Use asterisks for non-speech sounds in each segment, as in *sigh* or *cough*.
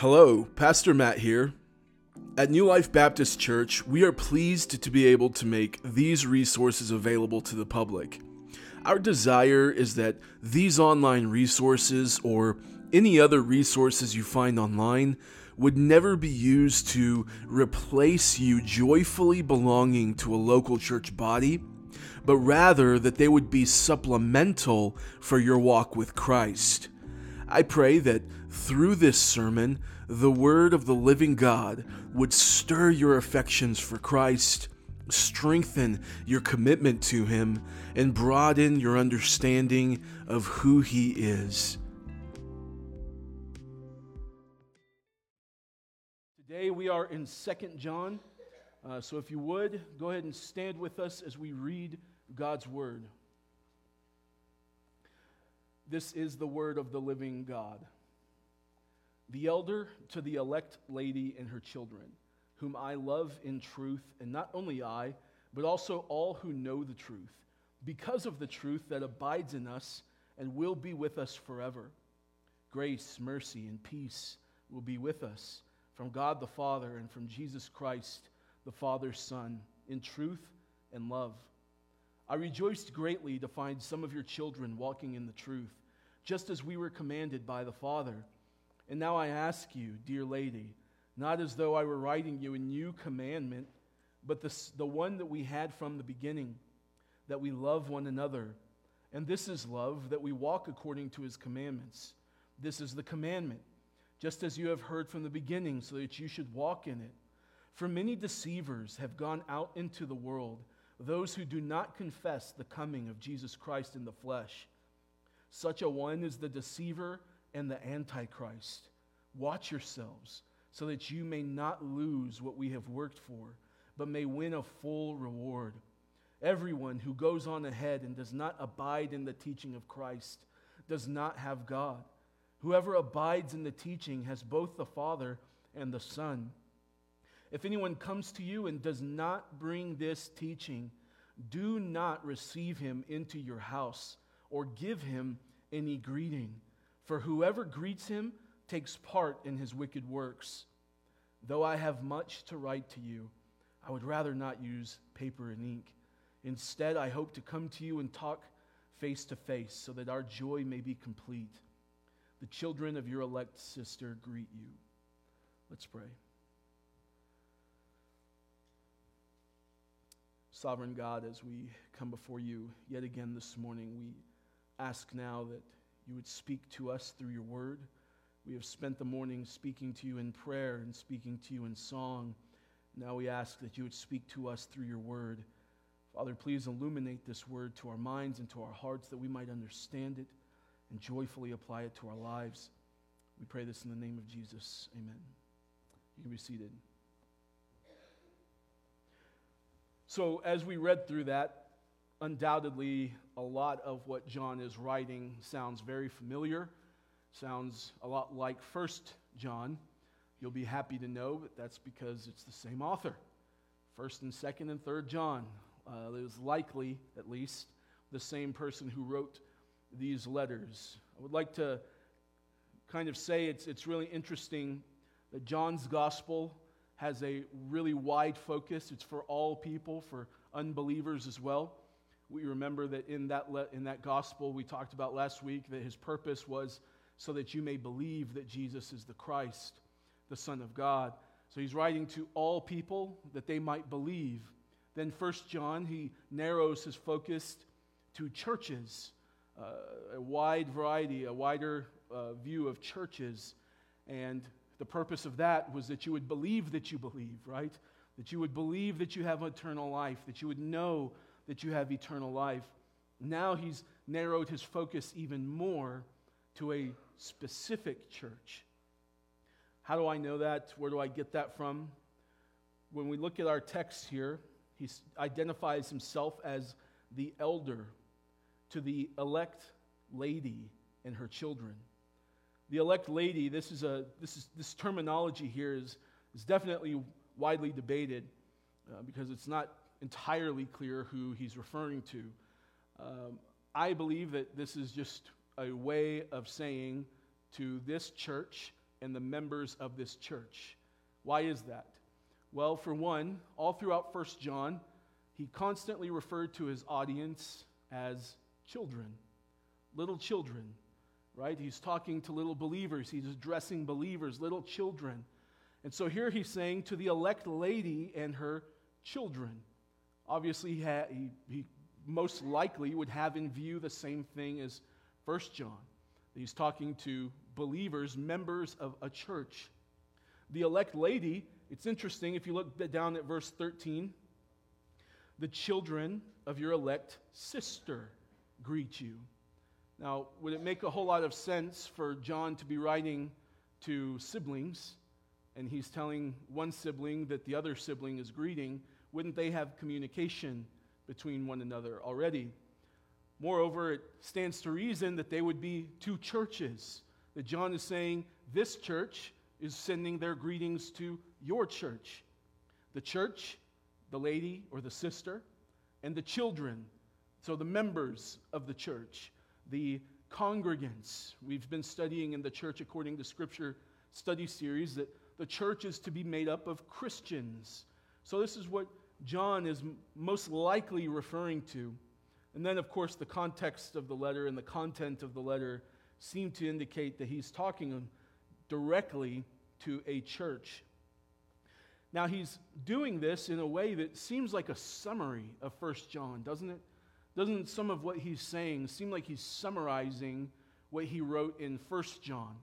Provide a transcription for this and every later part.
Hello, Pastor Matt here. At New Life Baptist Church, we are pleased to be able to make these resources available to the public. Our desire is that these online resources or any other resources you find online would never be used to replace you joyfully belonging to a local church body, but rather that they would be supplemental for your walk with Christ. I pray that through this sermon, the word of the living God would stir your affections for Christ, strengthen your commitment to Him, and broaden your understanding of who He is. Today we are in 2 John. Uh, so if you would, go ahead and stand with us as we read God's Word. This is the word of the living God. The elder to the elect lady and her children, whom I love in truth, and not only I, but also all who know the truth, because of the truth that abides in us and will be with us forever. Grace, mercy, and peace will be with us from God the Father and from Jesus Christ, the Father's Son, in truth and love. I rejoiced greatly to find some of your children walking in the truth just as we were commanded by the Father. And now I ask you, dear lady, not as though I were writing you a new commandment, but the, the one that we had from the beginning, that we love one another. And this is love, that we walk according to his commandments. This is the commandment, just as you have heard from the beginning, so that you should walk in it. For many deceivers have gone out into the world, those who do not confess the coming of Jesus Christ in the flesh. Such a one is the deceiver and the antichrist. Watch yourselves so that you may not lose what we have worked for, but may win a full reward. Everyone who goes on ahead and does not abide in the teaching of Christ does not have God. Whoever abides in the teaching has both the Father and the Son. If anyone comes to you and does not bring this teaching, do not receive him into your house or give him any greeting. For whoever greets him takes part in his wicked works. Though I have much to write to you, I would rather not use paper and ink. Instead, I hope to come to you and talk face to face so that our joy may be complete. The children of your elect sister greet you. Let's pray. Sovereign God, as we come before you yet again this morning, we ask now that you would speak to us through your word. We have spent the morning speaking to you in prayer and speaking to you in song. Now we ask that you would speak to us through your word. Father, please illuminate this word to our minds and to our hearts that we might understand it and joyfully apply it to our lives. We pray this in the name of Jesus. Amen. You can be seated. So, as we read through that, undoubtedly, a lot of what John is writing sounds very familiar, sounds a lot like First John. You'll be happy to know that that's because it's the same author. First and second and third John. Uh, was likely, at least, the same person who wrote these letters. I would like to kind of say it's, it's really interesting that John's gospel has a really wide focus. It's for all people, for unbelievers as well. We remember that in that, le- in that gospel we talked about last week that his purpose was so that you may believe that Jesus is the Christ, the Son of God. So he's writing to all people that they might believe. Then First John, he narrows his focus to churches, uh, a wide variety, a wider uh, view of churches. And the purpose of that was that you would believe that you believe, right? That you would believe that you have eternal life, that you would know that you have eternal life. Now he's narrowed his focus even more to a specific church. How do I know that? Where do I get that from? When we look at our text here, he identifies himself as the elder to the elect lady and her children. The elect lady, this is a this is this terminology here is, is definitely widely debated uh, because it's not entirely clear who he's referring to. Um, I believe that this is just a way of saying to this church and the members of this church. Why is that? Well, for one, all throughout 1 John, he constantly referred to his audience as children, little children, right? He's talking to little believers, he's addressing believers, little children. And so here he's saying to the elect lady and her children. Obviously, he, ha- he, he most likely would have in view the same thing as 1 John. He's talking to believers, members of a church. The elect lady, it's interesting if you look down at verse 13, the children of your elect sister greet you. Now, would it make a whole lot of sense for John to be writing to siblings and he's telling one sibling that the other sibling is greeting? Wouldn't they have communication between one another already? Moreover, it stands to reason that they would be two churches. That John is saying, this church is sending their greetings to your church. The church, the lady or the sister, and the children, so the members of the church, the congregants. We've been studying in the church according to Scripture study series that the church is to be made up of Christians. So this is what John is most likely referring to. And then, of course, the context of the letter and the content of the letter seem to indicate that he's talking directly to a church. Now, he's doing this in a way that seems like a summary of 1 John, doesn't it? Doesn't some of what he's saying seem like he's summarizing what he wrote in 1 John?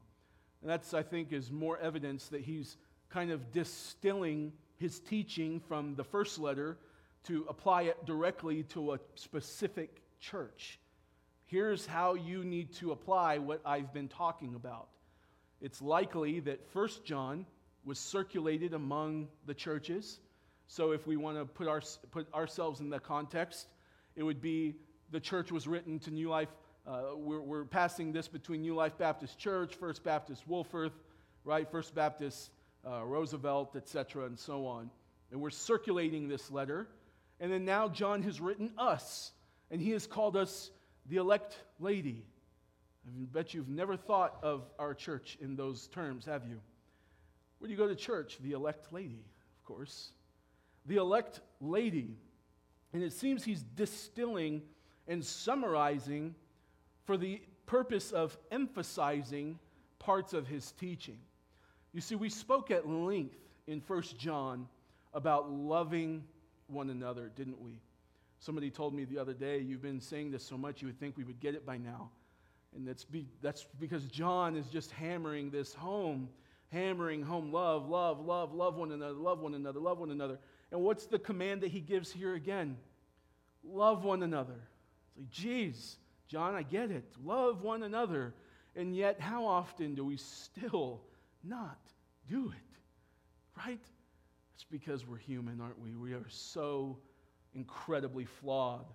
And that's, I think, is more evidence that he's kind of distilling his teaching from the first letter to apply it directly to a specific church. Here's how you need to apply what I've been talking about. It's likely that First John was circulated among the churches. So if we want to put, our, put ourselves in the context, it would be the church was written to New Life. Uh, we're, we're, passing this between New Life Baptist Church, First Baptist Wolfforth, right? First Baptist uh, Roosevelt, etc., and so on. And we're circulating this letter. And then now John has written us, and he has called us the elect lady. I bet you've never thought of our church in those terms, have you? Where do you go to church? The elect lady, of course. The elect lady. And it seems he's distilling and summarizing for the purpose of emphasizing parts of his teaching. You see, we spoke at length in 1 John about loving one another, didn't we? Somebody told me the other day, you've been saying this so much you would think we would get it by now. And that's, be, that's because John is just hammering this home, hammering home love, love, love, love one another, love one another, love one another. And what's the command that he gives here again? Love one another. It's like, geez, John, I get it. Love one another. And yet, how often do we still not do it? Right? It's because we're human, aren't we? We are so incredibly flawed.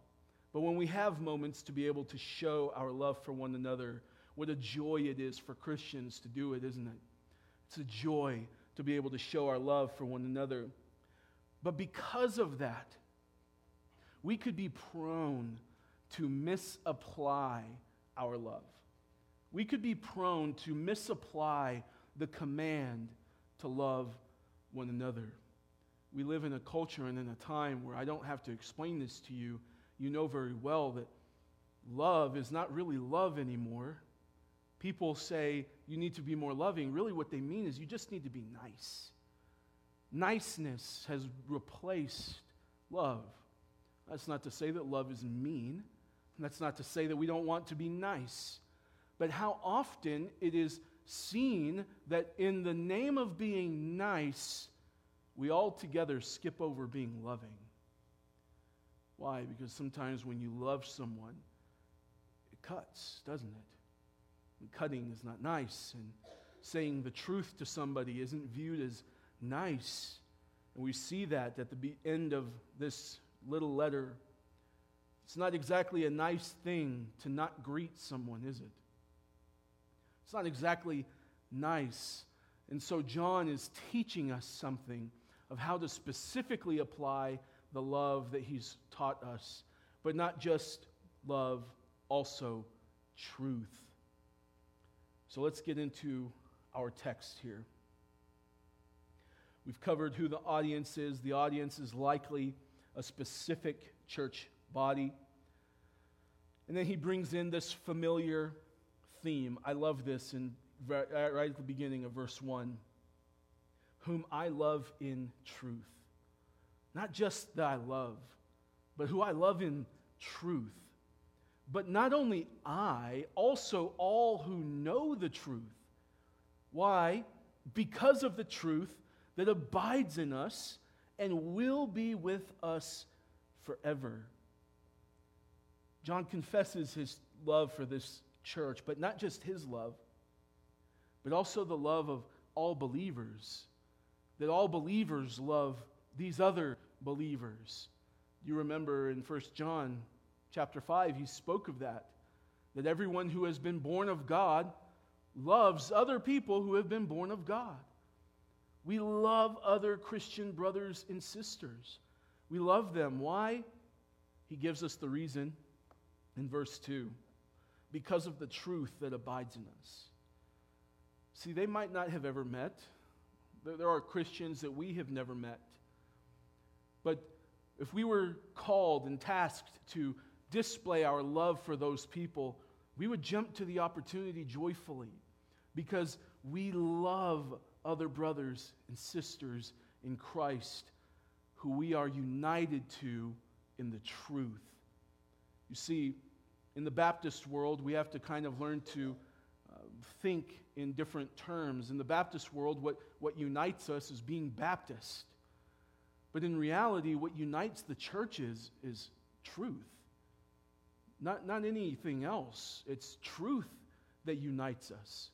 But when we have moments to be able to show our love for one another, what a joy it is for Christians to do it, isn't it? It's a joy to be able to show our love for one another. But because of that, we could be prone to misapply our love. We could be prone to misapply the command to love one another. We live in a culture and in a time where I don't have to explain this to you. You know very well that love is not really love anymore. People say you need to be more loving. Really, what they mean is you just need to be nice. Niceness has replaced love. That's not to say that love is mean. That's not to say that we don't want to be nice. But how often it is seen that in the name of being nice, we all together skip over being loving. Why? Because sometimes when you love someone, it cuts, doesn't it? And cutting is not nice, and saying the truth to somebody isn't viewed as nice. And we see that at the end of this little letter. It's not exactly a nice thing to not greet someone, is it? It's not exactly nice. And so John is teaching us something of how to specifically apply the love that he's taught us, but not just love, also truth. So let's get into our text here. We've covered who the audience is. The audience is likely a specific church body. And then he brings in this familiar theme. I love this in, uh, right at the beginning of verse 1 Whom I love in truth. Not just that I love, but who I love in truth. But not only I, also all who know the truth. Why? Because of the truth that abides in us and will be with us forever. John confesses his love for this church, but not just his love, but also the love of all believers. That all believers love these other believers. You remember in 1 John chapter 5, he spoke of that. That everyone who has been born of God loves other people who have been born of God. We love other Christian brothers and sisters. We love them. Why? He gives us the reason in verse 2 because of the truth that abides in us. See, they might not have ever met. There are Christians that we have never met. But if we were called and tasked to display our love for those people, we would jump to the opportunity joyfully because we love other brothers and sisters in Christ who we are united to in the truth. You see, in the Baptist world, we have to kind of learn to uh, think in different terms. In the Baptist world, what, what unites us is being Baptist. But in reality, what unites the churches is truth, not, not anything else. It's truth that unites us.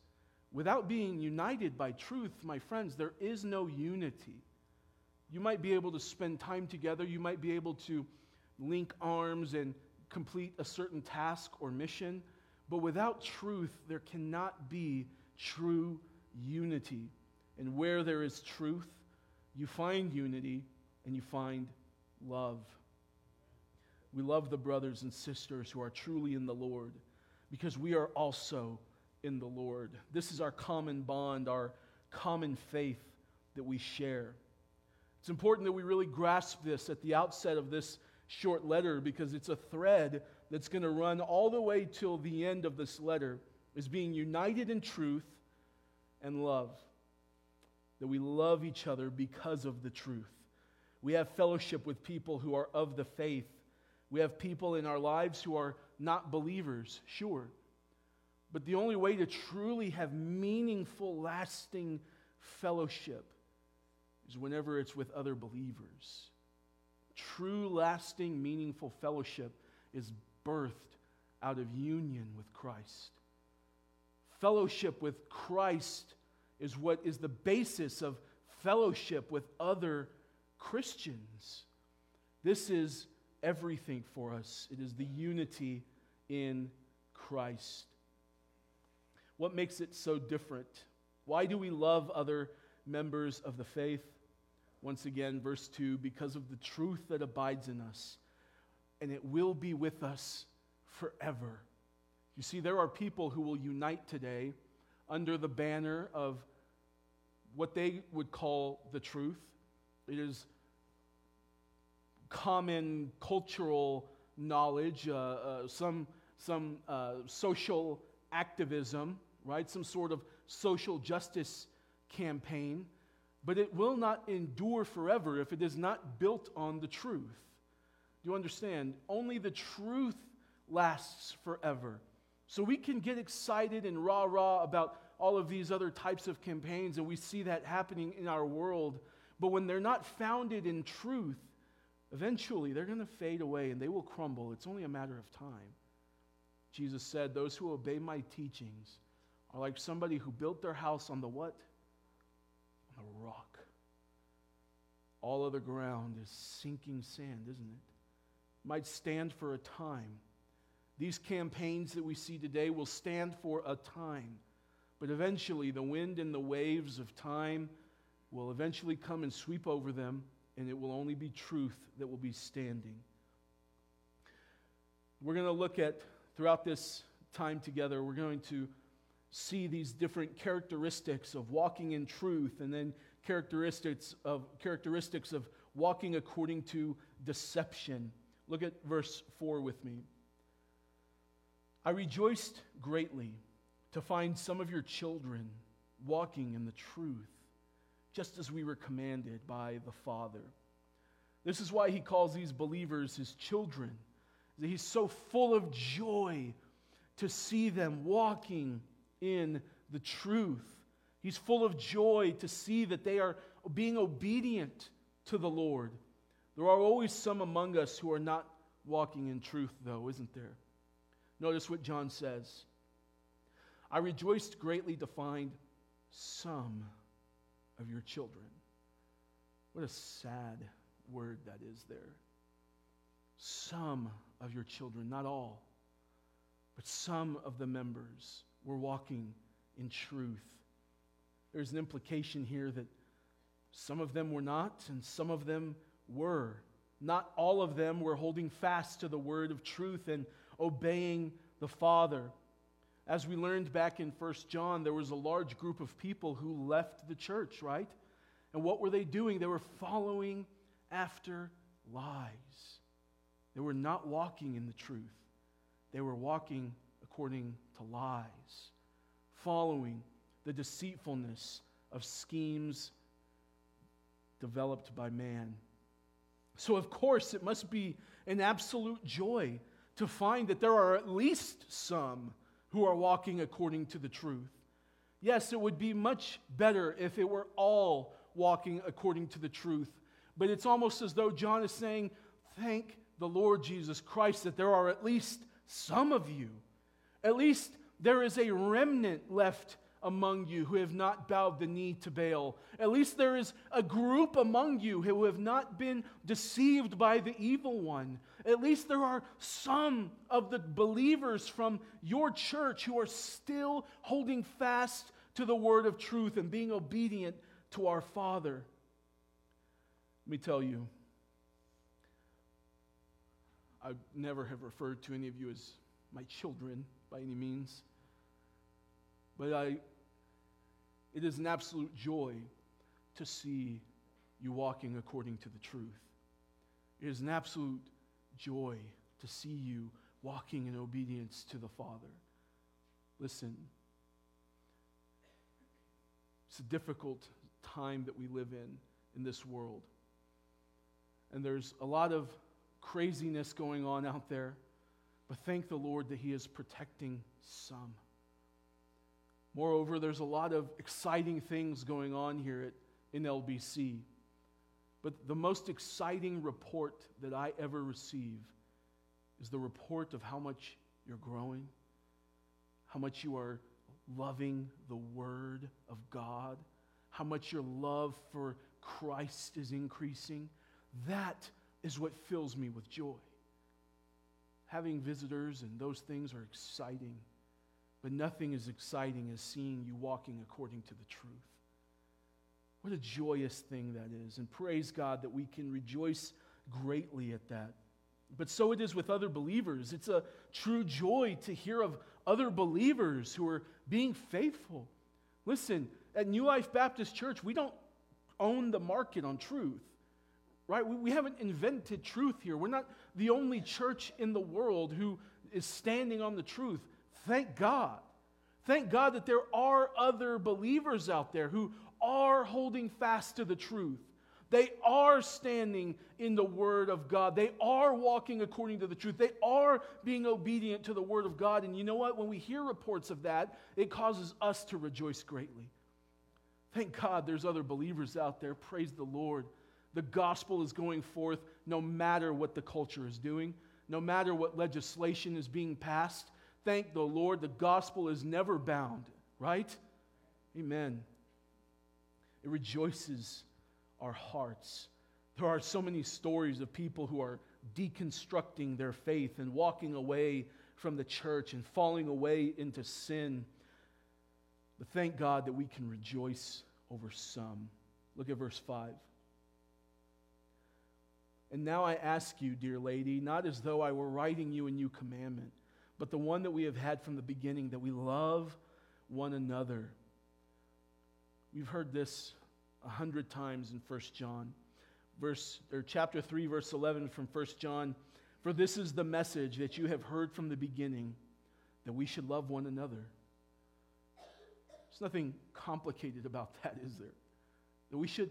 Without being united by truth, my friends, there is no unity. You might be able to spend time together, you might be able to link arms and complete a certain task or mission, but without truth, there cannot be true unity. And where there is truth, you find unity and you find love. We love the brothers and sisters who are truly in the Lord because we are also in the Lord. This is our common bond, our common faith that we share. It's important that we really grasp this at the outset of this short letter because it's a thread that's going to run all the way till the end of this letter is being united in truth and love. That we love each other because of the truth. We have fellowship with people who are of the faith. We have people in our lives who are not believers, sure. But the only way to truly have meaningful, lasting fellowship is whenever it's with other believers. True, lasting, meaningful fellowship is birthed out of union with Christ. Fellowship with Christ is what is the basis of fellowship with other Christians. This is everything for us. It is the unity in Christ. What makes it so different? Why do we love other members of the faith? Once again, verse 2 because of the truth that abides in us, and it will be with us forever. You see, there are people who will unite today under the banner of what they would call the truth. It is common cultural knowledge, uh, uh, some, some uh, social activism right? Some sort of social justice campaign, but it will not endure forever if it is not built on the truth. Do you understand? Only the truth lasts forever. So we can get excited and rah rah about all of these other types of campaigns, and we see that happening in our world. But when they're not founded in truth, eventually they're going to fade away and they will crumble. It's only a matter of time. Jesus said, Those who obey my teachings are like somebody who built their house on the what? The rock. All of the ground is sinking sand, isn't it? Might stand for a time. These campaigns that we see today will stand for a time. But eventually, the wind and the waves of time will eventually come and sweep over them, and it will only be truth that will be standing. We're going to look at, throughout this time together, we're going to see these different characteristics of walking in truth and then characteristics of characteristics of walking according to deception. Look at verse 4 with me. I rejoiced greatly to find some of your children walking in the truth, just as we were commanded by the Father. This is why he calls these believers his children. He's so full of joy to see them walking in the truth. He's full of joy to see that they are being obedient to the Lord. There are always some among us who are not walking in truth, though, isn't there? Notice what John says. I rejoiced greatly to find some of your children. What a sad word that is there. Some of your children, not all, but some of the members were walking in truth. There's an implication here that some of them were not, and some of them were. Not all of them were holding fast to the word of truth and obeying the Father. As we learned back in 1 John, there was a large group of people who left the church, right? And what were they doing? They were following after lies. They were not walking in the truth, they were walking according to lies, following the deceitfulness of schemes developed by man. So, of course, it must be an absolute joy to find that there are at least some who are walking according to the truth. Yes, it would be much better if it were all walking according to the truth. But it's almost as though John is saying, Thank the Lord Jesus Christ that there are at least some of you. At least there is a remnant left among you who have not bowed the knee to Baal. At least there is a group among you who have not been deceived by the evil one. At least there are some of the believers from your church who are still holding fast to the word of truth and being obedient to our Father. Let me tell you, I never have referred to any of you as my children by any means. But I, it is an absolute joy to see you walking according to the truth. It is an absolute joy to see you walking in obedience to the Father. Listen, it's a difficult time that we live in in this world. And there's a lot of craziness going on out there. But thank the Lord that He is protecting some. Moreover, there's a lot of exciting things going on here at, NLBC. But the most exciting report that I ever receive is the report of how much you're growing, how much you are loving the Word of God, how much your love for Christ is increasing. That is what fills me with joy. Having visitors and those things are exciting, but nothing is exciting as seeing you walking according to the truth. What a joyous thing that is. And praise God that we can rejoice greatly at that. But so it is with other believers. It's a true joy to hear of other believers who are being faithful. Listen, at New Life Baptist Church, we don't own the market on truth right? We, we haven't invented truth here. We're not the only church in the world who is standing on the truth. Thank God. Thank God that there are other believers out there who are holding fast to the truth. They are standing in the Word of God. They are walking according to the truth. They are being obedient to the Word of God. And you know what? When we hear reports of that, it causes us to rejoice greatly. Thank God there's other believers out there. Praise the Lord. The gospel is going forth no matter what the culture is doing, no matter what legislation is being passed. Thank the Lord, the gospel is never bound, right? Amen. It rejoices our hearts. There are so many stories of people who are deconstructing their faith and walking away from the church and falling away into sin. But thank God that we can rejoice over some. Look at verse 5. And now I ask you, dear lady, not as though I were writing you a new commandment, but the one that we have had from the beginning, that we love one another. We've heard this a hundred times in 1 John. Verse, or chapter 3, verse 11 from 1 John. For this is the message that you have heard from the beginning, that we should love one another. There's nothing complicated about that, is there? That we should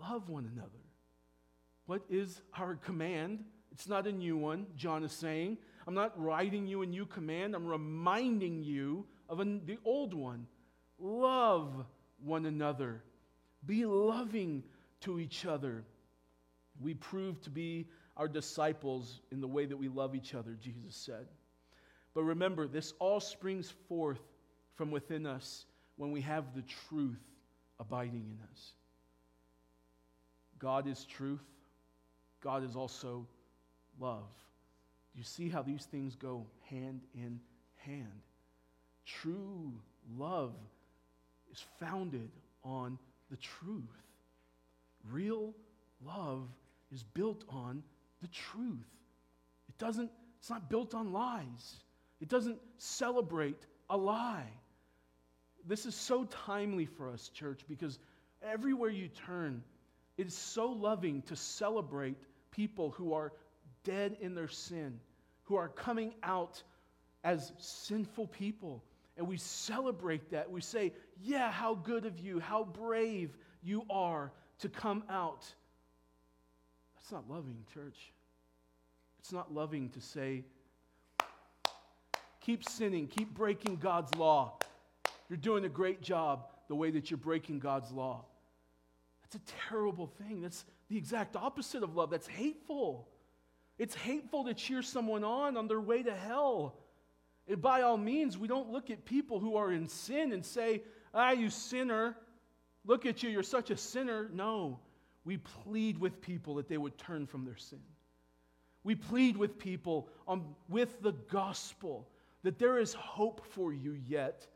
love one another. What is our command? It's not a new one, John is saying. I'm not writing you a new command, I'm reminding you of an, the old one. Love one another, be loving to each other. We prove to be our disciples in the way that we love each other, Jesus said. But remember, this all springs forth from within us when we have the truth abiding in us. God is truth, God is also love. Do you see how these things go hand in hand? True love is founded on the truth. Real love is built on the truth. It doesn't, it's not built on lies. It doesn't celebrate a lie. This is so timely for us, church, because everywhere you turn, it is so loving to celebrate people who are dead in their sin, who are coming out as sinful people. And we celebrate that. We say, Yeah, how good of you, how brave you are to come out. That's not loving, church. It's not loving to say, Keep sinning, keep breaking God's law. You're doing a great job the way that you're breaking God's law. That's a terrible thing. That's the exact opposite of love. That's hateful. It's hateful to cheer someone on on their way to hell. And by all means, we don't look at people who are in sin and say, Ah, you sinner. Look at you, you're such a sinner. No, we plead with people that they would turn from their sin. We plead with people on, with the gospel that there is hope for you yet,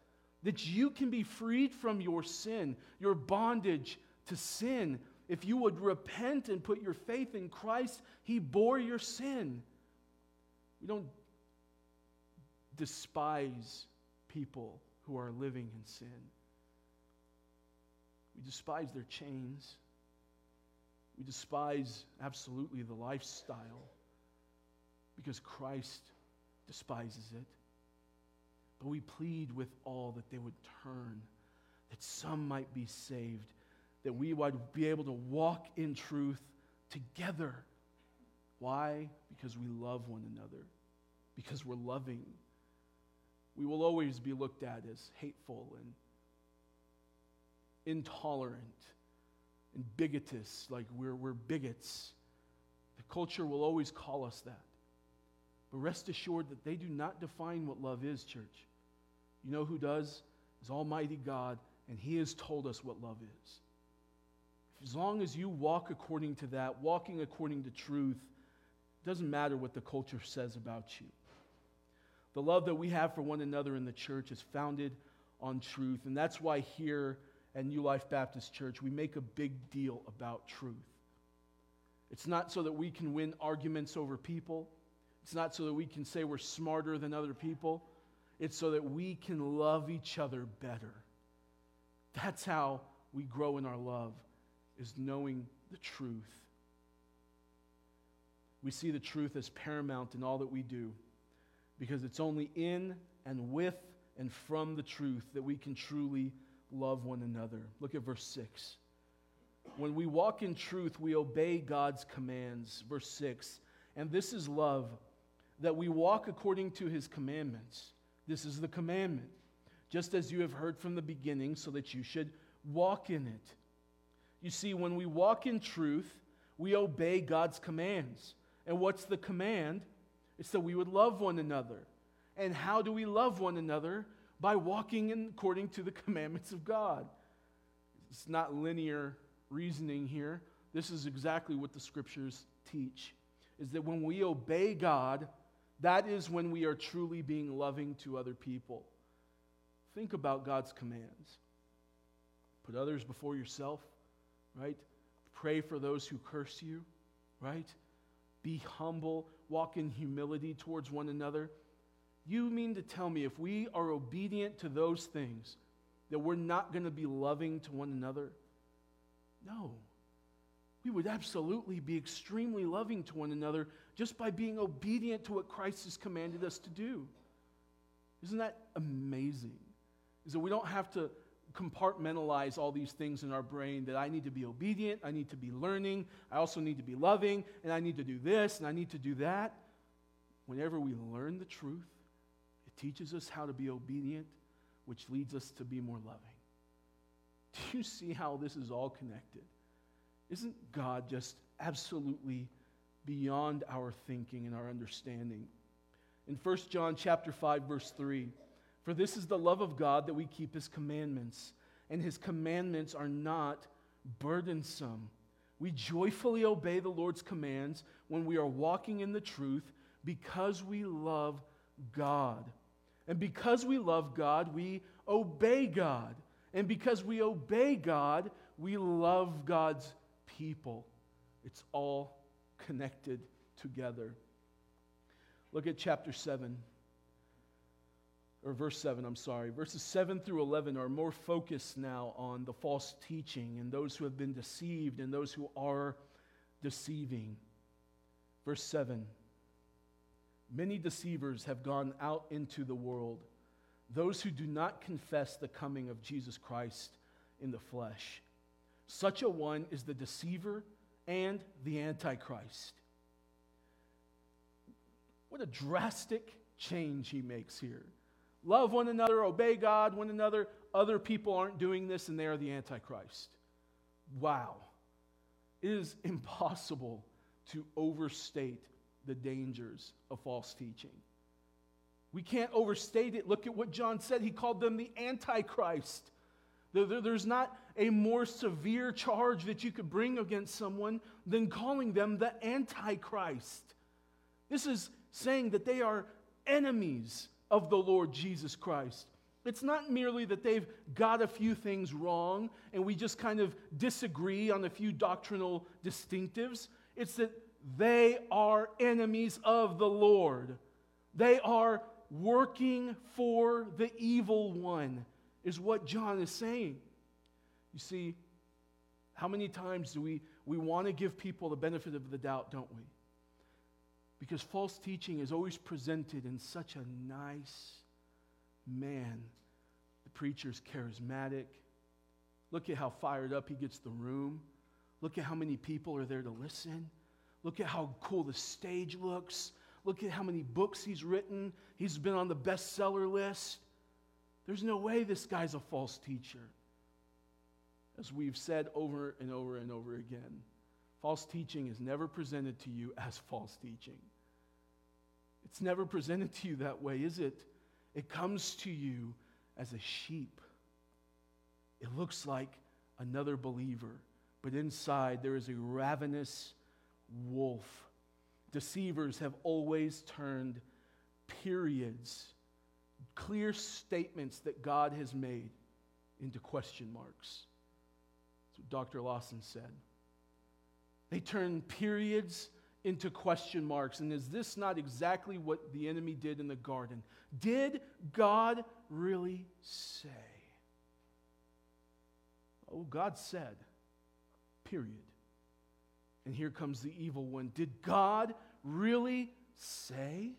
that you can be freed from your sin, your bondage to sin. If you would repent and put your faith in Christ, He bore your sin. We don't despise people who are living in sin. We despise their chains. We despise absolutely the lifestyle because Christ despises it. But we plead with all that they would turn, that some might be saved, that we would be able to walk in truth together. Why? Because we love one another, because we're loving. We will always be looked at as hateful and intolerant and bigotous, like we're, we're bigots. The culture will always call us that. But rest assured that they do not define what love is, church. You know who does? Is Almighty God, and He has told us what love is. As long as you walk according to that, walking according to truth, it doesn't matter what the culture says about you. The love that we have for one another in the church is founded on truth, and that's why here at New Life Baptist Church we make a big deal about truth. It's not so that we can win arguments over people. It's not so that we can say we're smarter than other people. It's so that we can love each other better. That's how we grow in our love, is knowing the truth. We see the truth as paramount in all that we do because it's only in and with and from the truth that we can truly love one another. Look at verse 6. When we walk in truth, we obey God's commands. Verse 6. And this is love, that we walk according to his commandments. This is the commandment, just as you have heard from the beginning, so that you should walk in it. You see, when we walk in truth, we obey God's commands. And what's the command? It's that we would love one another. And how do we love one another? By walking in according to the *laughs* commandments of God. It's not linear reasoning here. This is exactly what the scriptures teach. Is that when we obey God, that is when we are truly being loving to other people. Think about God's commands. Put others before yourself, right? Pray for those who curse you, right? Be humble, walk in humility towards one another. You mean to tell me if we are obedient to those things, that we're not going to be loving to one another? No. We would absolutely be extremely loving to one another just by being obedient to what Christ has commanded us to do. Isn't that amazing? Is that we don't have to compartmentalize all these things in our brain that I need to be obedient, I need to be learning, I also need to be loving, and I need to do this, and I need to do that. Whenever we learn the truth, it teaches us how to be obedient, which leads us to be more loving. *laughs* Do you see how this is all connected? Isn't God just absolutely beyond our thinking and our understanding? In 1 John chapter 5 verse 3, for this is the love of God that we keep his commandments, and his commandments are not burdensome. We joyfully obey the Lord's commands when we are walking in the truth because we love God. And because we love God, we obey God. And because we obey God, we love God's people. It's all connected together. Look at chapter 7, or verse 7, I'm sorry. Verses 7 through 11 are more focused now on the false teaching and those who have been deceived and those who are deceiving. Verse 7 Many deceivers have gone out into the world, those who do not confess the coming of Jesus Christ in the flesh. Such a one is the deceiver and the antichrist. What a drastic change he makes here. Love one another, obey God, one another. Other people aren't doing this, and they are the Antichrist. Wow. It is *laughs* impossible to overstate the dangers of false teaching. We can't overstate it. Look at what John said. He called them the Antichrist. There's not a more severe charge that you could bring against someone than calling them the Antichrist. This is saying that they are enemies of the Lord Jesus Christ. It's not merely that they've got a few things wrong and we just kind of disagree on a few doctrinal distinctives. It's that they are enemies of the Lord. They are working for the evil one, is what John is saying. You see, how many times do we, we want to give people the benefit of the doubt, don't we? Because false teaching is always presented in such a nice man. The preacher's charismatic. Look at how fired up he gets the room. Look at how many people are there to listen. Look at how cool the stage looks. Look at how many books he's written. He's been on the bestseller list. There's no way this guy's a false teacher. As we've said over and over and over again, false teaching is never presented to you as false teaching. It's never presented to you that way, is it? It comes to you as a sheep. It looks like another believer, but inside there is a ravenous wolf. Deceivers have always turned periods, clear statements that God has made, into question marks. That's what Dr. Lawson said. They turn periods into question marks. And is this not exactly what the enemy did in the garden? Did God really say? Oh, God said, period. And here comes the evil one. Did God really say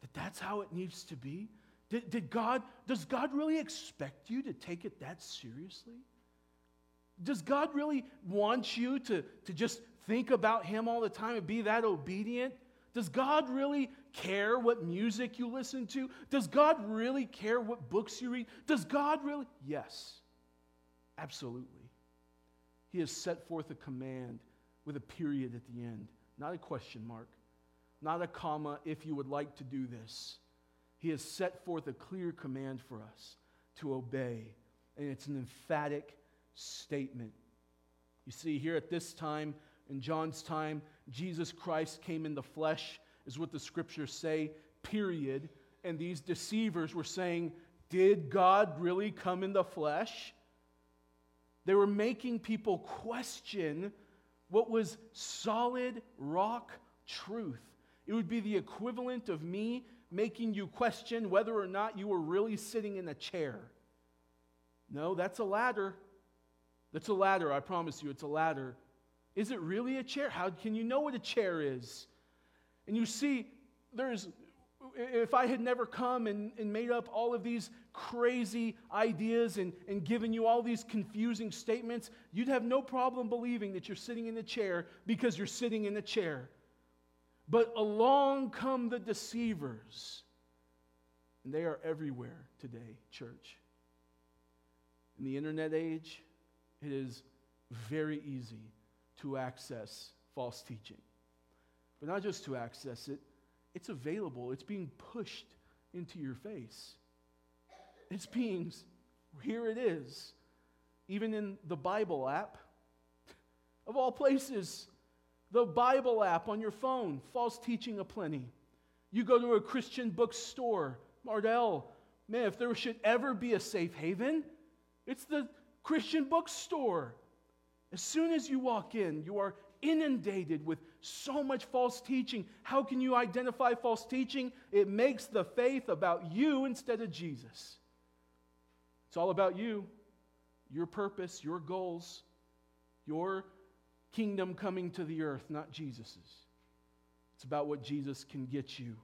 that that's how it needs to be? Did, did God, does God really expect you to take it that seriously? Does God really want you to, to just think about Him all the time and be that obedient? Does God really care what music you listen to? Does God really care what books you read? Does God really? Yes, absolutely. He has set forth a command with a period at the end, not a question mark, not a comma if you would like to do this. He has set forth a clear command for us to obey, and it's an emphatic statement. You see, here at this time, in John's time, Jesus Christ came in the flesh, is what the scriptures say, period. And these deceivers were saying, Did God really come in the flesh? They were making people question what was solid rock truth. It would be the equivalent of me making you question whether or not you were really sitting in a chair. No, that's a ladder. That's a ladder, I promise you, it's a ladder. Is it really a chair? How can you know what a chair is? And you see, there's, if I had never come and, and made up all of these crazy ideas and, and given you all these confusing statements, you'd have no problem believing that you're sitting in a chair because you're sitting in a chair. But along come the deceivers, and they are everywhere today, church. In the internet age, it is very easy to access false teaching. But not just to access it, it's available, it's being pushed into your face. It's being, here it is. Even in the Bible app, of all places, the Bible app on your phone, false teaching aplenty. You go to a Christian bookstore, Mardel. man, if there should ever be a safe haven, it's the Christian bookstore. As soon as you walk in, you are inundated with so much false teaching. How can you identify false teaching? It makes the faith about you instead of Jesus. It's all about you, your purpose, your goals, your kingdom coming to the earth, not Jesus's. It's about what Jesus can get you,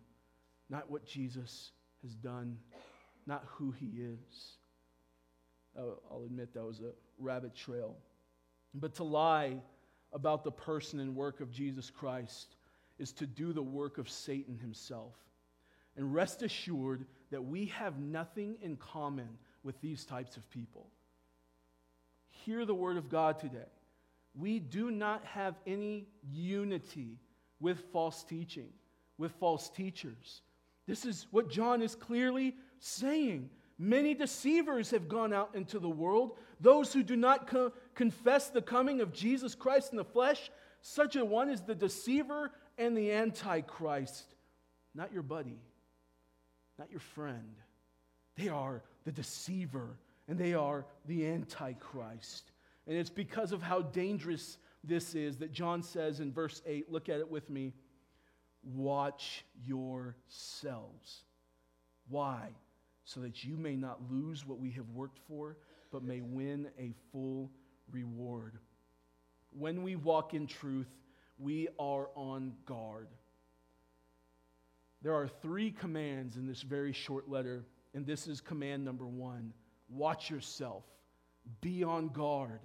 not what Jesus has done, not who he is. I'll admit that was a rabbit trail. But to lie about the person and work of Jesus Christ is to do the work of Satan himself. And rest assured that we have nothing in common with these types of people. Hear the word of God today. We do not have any unity with false teaching, with false teachers. This is what John is clearly saying. Many deceivers have gone out into the world. Those who do not co- confess the coming of Jesus Christ in the flesh, such a one is the deceiver and the antichrist. Not your buddy, not your friend. They are the deceiver and they are the antichrist. And it's because of how dangerous this is that John says in verse 8, look at it with me, watch yourselves. Why? So that you may not lose what we have worked for, but may win a full reward. When we walk in truth, we are on guard. There are three commands in this very short letter, and this is command number one watch yourself, be on guard,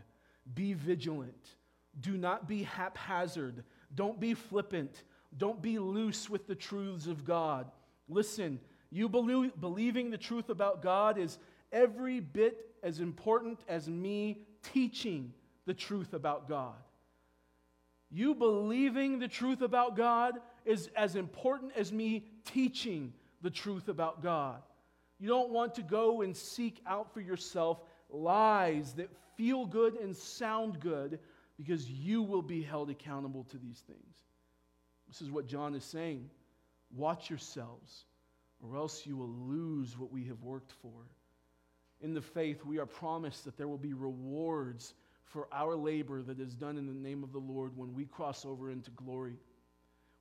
be vigilant, do not be haphazard, don't be flippant, don't be loose with the truths of God. Listen, you believe, believing the truth about God is every bit as important as me teaching the truth about God. You believing the truth about God is as important as me teaching the truth about God. You don't want to go and seek out for yourself lies that feel good and sound good because you will be held accountable to these things. This is what John is saying. Watch yourselves, or else you will lose what we have worked for. In the faith, we are promised that there will be rewards for our labor that is done in the name of the Lord when we cross over into glory.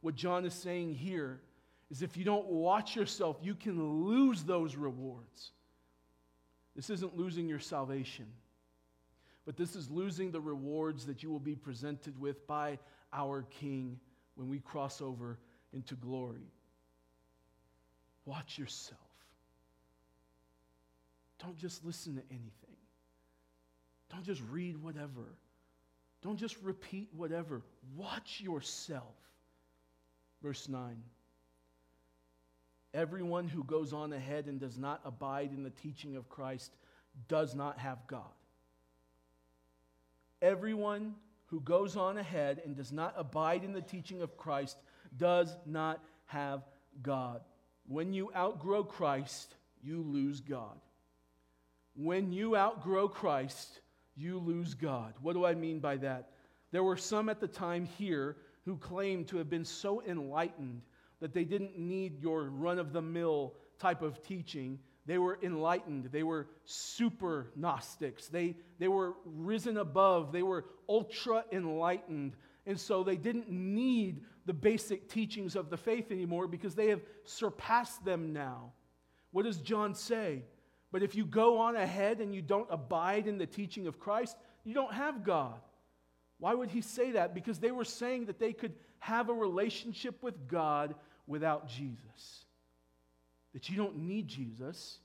What John is saying here is if you don't watch yourself, you can lose those rewards. This isn't losing your salvation, but this is losing the rewards that you will be presented with by our King when we cross over into glory. Watch yourself. Don't just listen to anything. Don't just read whatever. Don't just repeat whatever. Watch yourself. Verse 9. Everyone who goes on ahead and does not abide in the teaching of Christ does not have God. Everyone who goes on ahead and does not abide in the teaching of Christ does not have God. When you outgrow Christ, you lose God. When you outgrow Christ, you lose God. What do I mean by that? There were some at the time here who claimed to have been so enlightened that they didn't need your run of the mill type of teaching. They were enlightened. They were super Gnostics. They, they were risen above. They were ultra enlightened. And so they didn't need the basic teachings of the faith anymore because they have surpassed them now. What does John say? But if you go on ahead and you don't abide in the teaching of Christ, you don't have God. Why would he say that? Because they were saying that they could have a relationship with God without Jesus. That you don't need Jesus.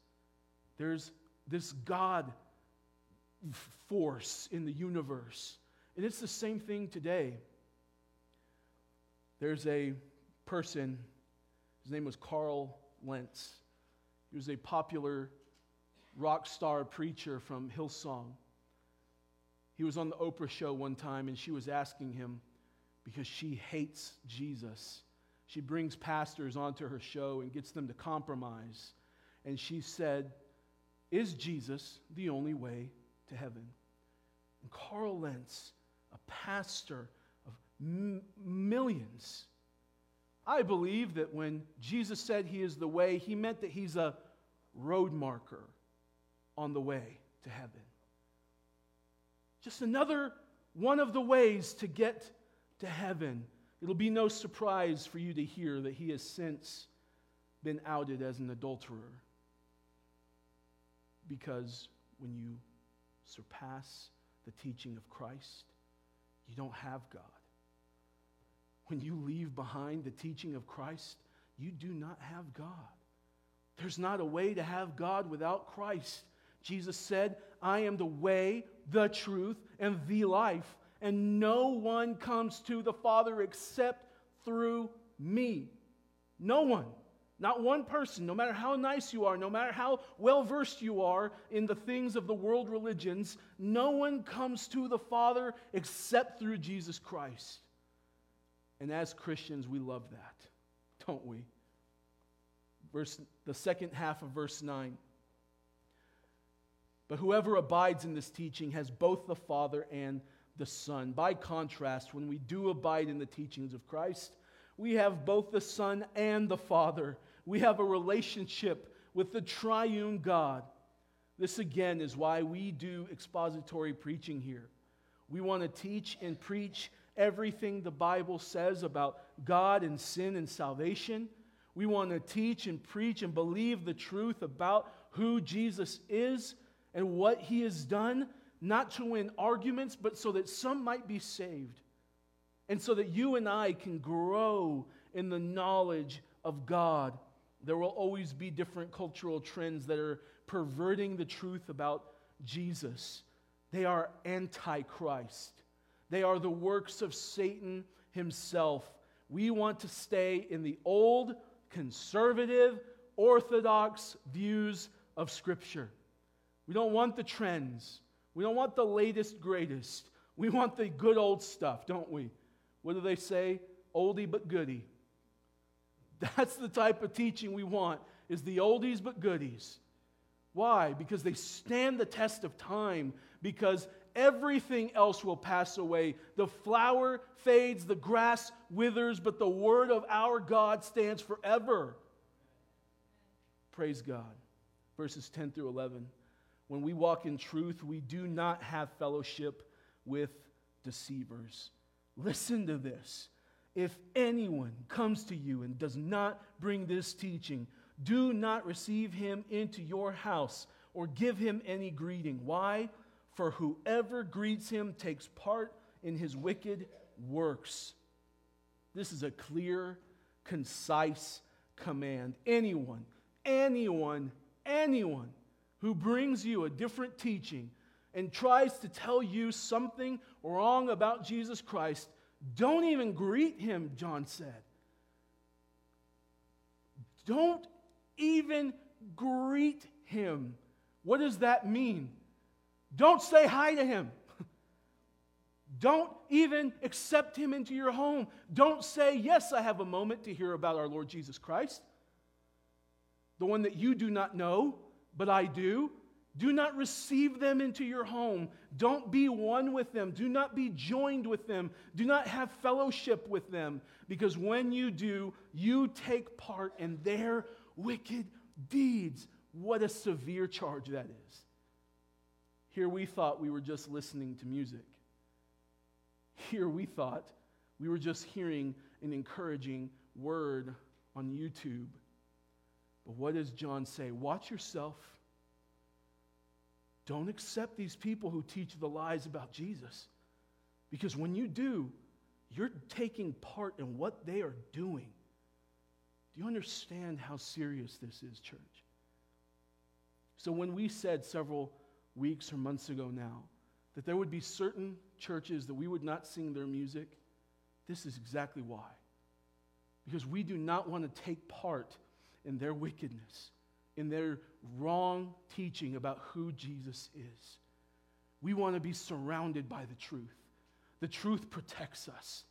There's this God force in the universe. And it's the same thing today. There's a person, his name was Carl Lentz. He was a popular rock star preacher from Hillsong. He was on the Oprah show one time and she was asking him because she hates Jesus. She brings pastors onto her show and gets them to compromise. And she said, Is Jesus the only way to heaven? And Carl Lentz, a pastor m- millions, I believe that when Jesus said he is the way, he meant that he's a road marker on the way to heaven. Just another one of the ways to get to heaven. It'll be no surprise for you to hear that he has since been outed as an adulterer. Because when you surpass the teaching of Christ, you don't have God. When you leave behind the teaching of Christ, you do not have God. There's not a way to have God without Christ. Jesus said, I am the way, the truth, and the life, and no one comes to the Father except through me. No one. Not one person, no matter how nice you are, no matter how well versed you are in the things of the world religions, no one comes to the Father except through Jesus Christ. And as Christians, we love that, don't we? Verse, the second half of verse 9. But whoever abides in this teaching has both the Father and the Son. By contrast, when we do abide in the teachings of Christ, we have both the Son and the Father. We have a relationship with the triune God. This again is why we do expository preaching here. We want to teach and preach everything the Bible says about God and sin and salvation. We want to teach and preach and believe the truth about who Jesus is and what he has done, not to win arguments, but so that some might be saved. And so that you and I can grow in the knowledge of God. There will always be different cultural trends that are perverting the truth about Jesus. They are antichrist. They are the works of Satan himself. We want to stay in the old, conservative, orthodox views of Scripture. We don't want the trends. We don't want the latest, greatest. We want the good old stuff, don't we? What do they say? Oldie but goodie. That's the type of teaching we want, is the oldies but goodies. Why? Because they stand the test of time, because everything else will pass away. The flower fades, the grass withers, but the word of our God stands forever. Praise God. Verses 10 through 11 when we walk in truth, we do not have fellowship with deceivers. Listen to this. If anyone comes to you and does not bring this teaching, do not receive him into your house or give him any greeting. Why? For whoever greets him takes part in his wicked works. This is a clear, concise command. Anyone, anyone, anyone who brings you a different teaching and tries to tell you something wrong about Jesus Christ, don't even greet him, John said. Don't even greet him. What does that mean? Don't say hi to him. *laughs* Don't even accept him into your home. Don't say, Yes, I have a moment to hear about our Lord Jesus Christ, the one that you do not know but I do. Do not receive them into your home. Don't be one with them. Do not be joined with them. Do not have fellowship with them. Because when you do, you take part in their wicked deeds. What a severe charge that is. Here we thought we were just listening to music. Here we thought We were just hearing an encouraging word on YouTube. But what does John say? Watch yourself. Don't accept these people who teach the lies about Jesus. Because when you do, you're taking part in what they are doing. Do you understand how serious this is, church? So, when we said several weeks or months ago now that there would be certain churches that we would not sing their music, this is exactly why. Because we do not want to take part in their wickedness, in their wrong teaching about who Jesus is. We want to be surrounded by the truth. The truth protects us,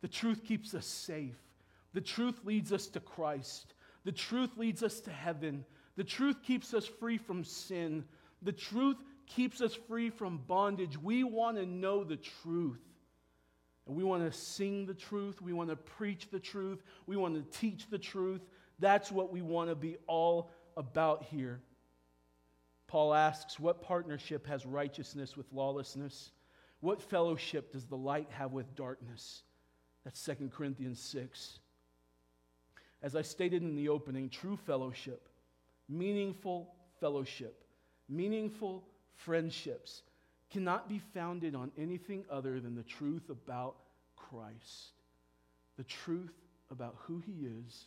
the truth keeps us safe, the truth leads us to Christ, the truth leads us to heaven, the truth keeps us free from sin, the truth keeps us free from bondage. We want to know the truth. And we want to sing the truth. We want to preach the truth. We want to teach the truth. That's what we want to be all about here. Paul asks, What partnership has righteousness with lawlessness? What fellowship does the light have with darkness? That's 2 Corinthians 6. As I stated in the opening, true fellowship, meaningful fellowship, meaningful friendships cannot be founded on anything other than the truth about Christ, the truth about who he is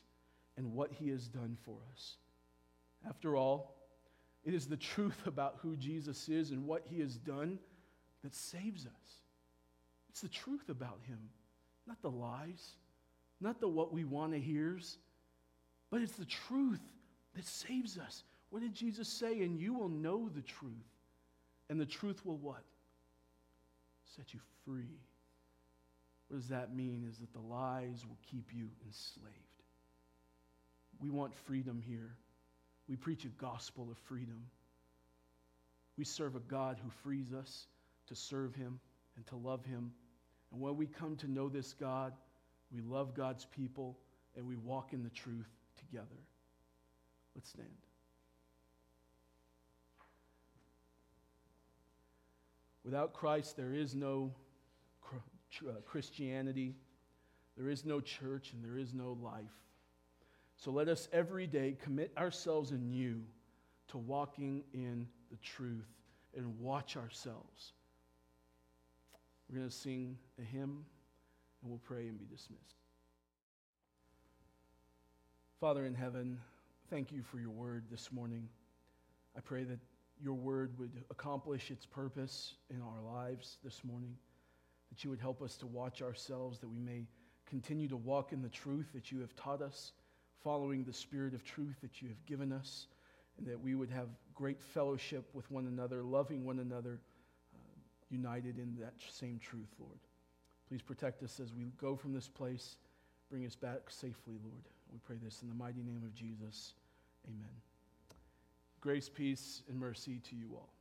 and what he has done for us. After all, it is the truth about who Jesus is and what he has done that saves us. It's the truth about him, not the lies, not the what we want to hear, but it's the truth that saves us. What did Jesus say? And you will know the truth. And the truth will what? Set you free. What does that mean? Is that the lies will keep you enslaved. We want freedom here. We preach a gospel of freedom. We serve a God who frees us to serve Him and to love Him. And when we come to know this God, we love God's people and we walk in the truth together. Let's stand. Without Christ, there is no uh, Christianity, there is no church, and there is no life. So let us every day commit ourselves anew to walking in the truth and watch ourselves. We're going to sing a hymn and we'll pray and be dismissed. Father in heaven, thank you for your word this morning. I pray that your word would accomplish its purpose in our lives this morning, that you would help us to watch ourselves, that we may continue to walk in the truth that you have taught us, following the spirit of truth that you have given us, and that we would have great fellowship with one another, loving one another, uh, united in that same truth, Lord. Please protect us as we go from this place. Bring us back safely, Lord. We pray this in the mighty name of Jesus. Amen. Grace, peace, and mercy to you all.